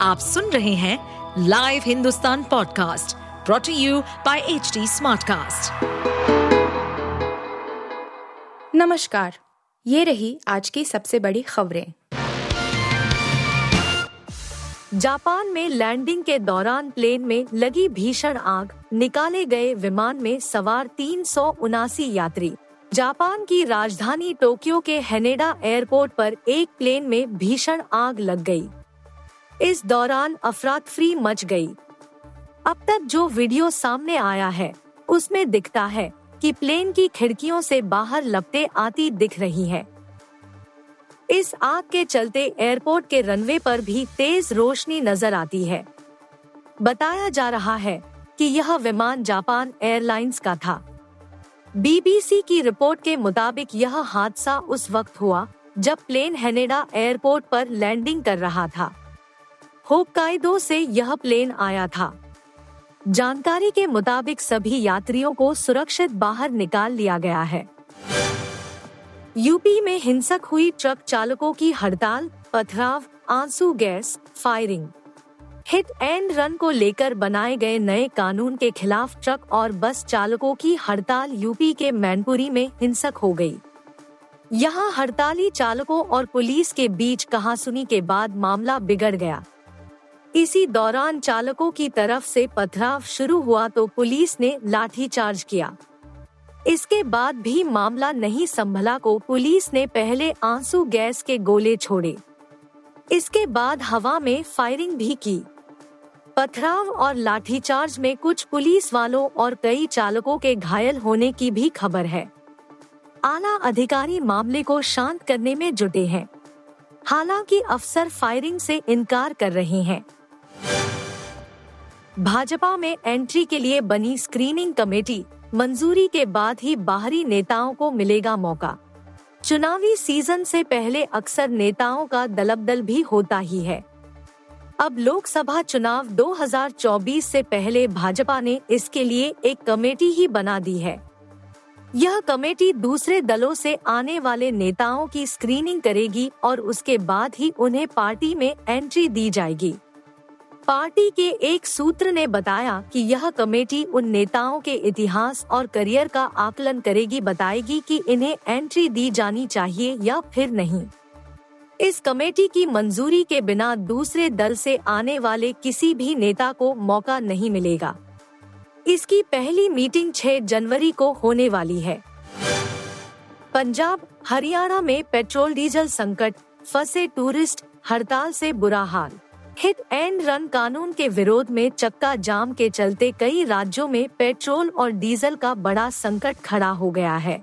आप सुन रहे हैं live Hindustan podcast brought to you by H Smartcast. नमस्कार, ये रही आज की सबसे बड़ी खबरें। जापान में लैंडिंग के दौरान प्लेन में लगी भीषण आग, निकाले गए विमान में सवार तीन सौ उनासी यात्री। जापान की राजधानी टोक्यो के हेनेडा एयरपोर्ट पर एक प्लेन में भीषण आग लग गई। इस दौरान अफरातफरी मच गई। अब तक जो वीडियो सामने आया है, उसमें दिखता है कि प्लेन की खिड़कियों से बाहर लपटे आती दिख रही है। इस आग के चलते एयरपोर्ट के रनवे पर भी तेज रोशनी नज़र आती है। बताया जा रहा है कि यह विमान जापान एयरलाइंस का था। बीबीसी की रिपोर्ट के मुताबिक यह हादसा उस वक्त हुआ जब प्लेन हेनेडा एयरपोर्ट पर लैंडिंग कर रहा था। होक्काइदो से यह प्लेन आया था। जानकारी के मुताबिक सभी यात्रियों को सुरक्षित बाहर निकाल लिया गया है। यूपी में हिंसक हुई ट्रक चालकों की हड़ताल, पथराव, आँसू गैस, फायरिंग। हिट एंड रन को लेकर बनाए गए नए कानून के खिलाफ ट्रक और बस चालकों की हड़ताल यूपी के मैनपुरी में हिंसक हो गई। यहाँ हड़ताली चालकों और पुलिस के बीच कहासुनी के बाद मामला बिगड़ गया। इसी दौरान चालकों की तरफ़ से पथराव शुरू हुआ तो पुलिस ने लाठीचार्ज किया। इसके बाद भी मामला नहीं संभला को पुलिस ने पहले आँसू गैस के गोले छोड़े। इसके बाद हवा में फायरिंग भी की। पथराव और लाठीचार्ज में कुछ पुलिस वालों और कई चालकों के घायल होने की भी खबर है। आला अधिकारी मामले को शांत करने में जुटे हैं। हालाँकि अफसर फायरिंग से इनकार कर रहे हैं। भाजपा में एंट्री के लिए बनी स्क्रीनिंग कमेटी, मंजूरी के बाद ही बाहरी नेताओं को मिलेगा मौका। चुनावी सीज़न से पहले अक्सर नेताओं का दलबदल भी होता ही है। अब लोकसभा चुनाव 2024 से पहले भाजपा ने इसके लिए एक कमेटी ही बना दी है। यह कमेटी दूसरे दलों से आने वाले नेताओं की स्क्रीनिंग करेगी और उसके बाद ही उन्हें पार्टी में एंट्री दी जाएगी। पार्टी के एक सूत्र ने बताया कि यह कमेटी उन नेताओं के इतिहास और करियर का आकलन करेगी, बताएगी कि इन्हें एंट्री दी जानी चाहिए या फिर नहीं। इस कमेटी की मंजूरी के बिना दूसरे दल से आने वाले किसी भी नेता को मौका नहीं मिलेगा। इसकी पहली मीटिंग 6 जनवरी को होने वाली है। पंजाब, हरियाणा में पेट्रोल डीजल संकट, फंसे टूरिस्ट, हड़ताल से बुरा हाल। हिट एंड रन कानून के विरोध में चक्का जाम के चलते कई राज्यों में पेट्रोल और डीजल का बड़ा संकट खड़ा हो गया है।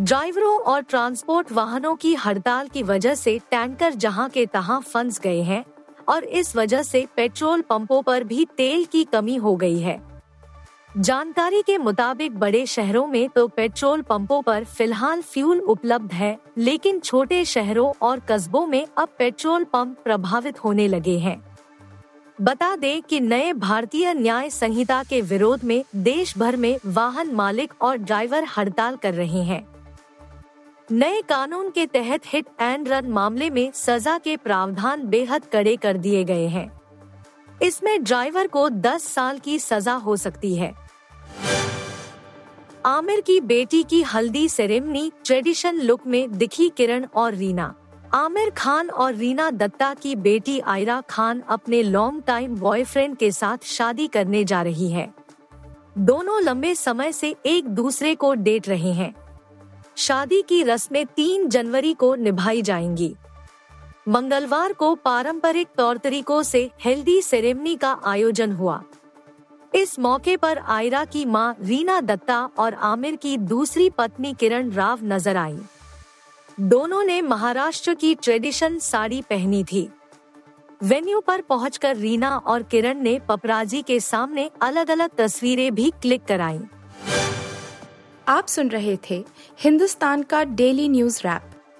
ड्राइवरों और ट्रांसपोर्ट वाहनों की हड़ताल की वजह से टैंकर जहाँ के तहां फंस गए हैं और इस वजह से पेट्रोल पंपों पर भी तेल की कमी हो गई है। जानकारी के मुताबिक बड़े शहरों में तो पेट्रोल पंपों पर फ़िलहाल फ्यूल उपलब्ध है, लेकिन छोटे शहरों और कस्बों में अब पेट्रोल पंप प्रभावित होने लगे हैं। बता दें कि नए भारतीय न्याय संहिता के विरोध में देश भर में वाहन मालिक और ड्राइवर हड़ताल कर रहे हैं। नए कानून के तहत हिट एंड रन मामले में सजा के प्रावधान बेहद कड़े कर दिए गए हैं। इसमें ड्राइवर को 10 साल की सजा हो सकती है। आमिर की बेटी की हल्दी सेरेमनी, ट्रेडिशन लुक में दिखी किरण और रीना। आमिर खान और रीना दत्ता की बेटी आयरा खान अपने लॉन्ग टाइम बॉयफ्रेंड के साथ शादी करने जा रही है। दोनों लंबे समय से एक दूसरे को डेट रहे हैं। शादी की रस्में तीन जनवरी को निभाई जाएँगी। मंगलवार को पारंपरिक तौर तरीकों से हेल्दी सेरेमनी का आयोजन हुआ। इस मौके पर आयरा की माँ रीना दत्ता और आमिर की दूसरी पत्नी किरण राव नज़र आई। दोनों ने महाराष्ट्र की ट्रेडिशन साड़ी पहनी थी। वेन्यू पर पहुंचकर रीना और किरण ने पपराजी के सामने अलग अलग तस्वीरें भी क्लिक कराई। आप सुन रहे थे हिंदुस्तान का डेली न्यूज़ रैप।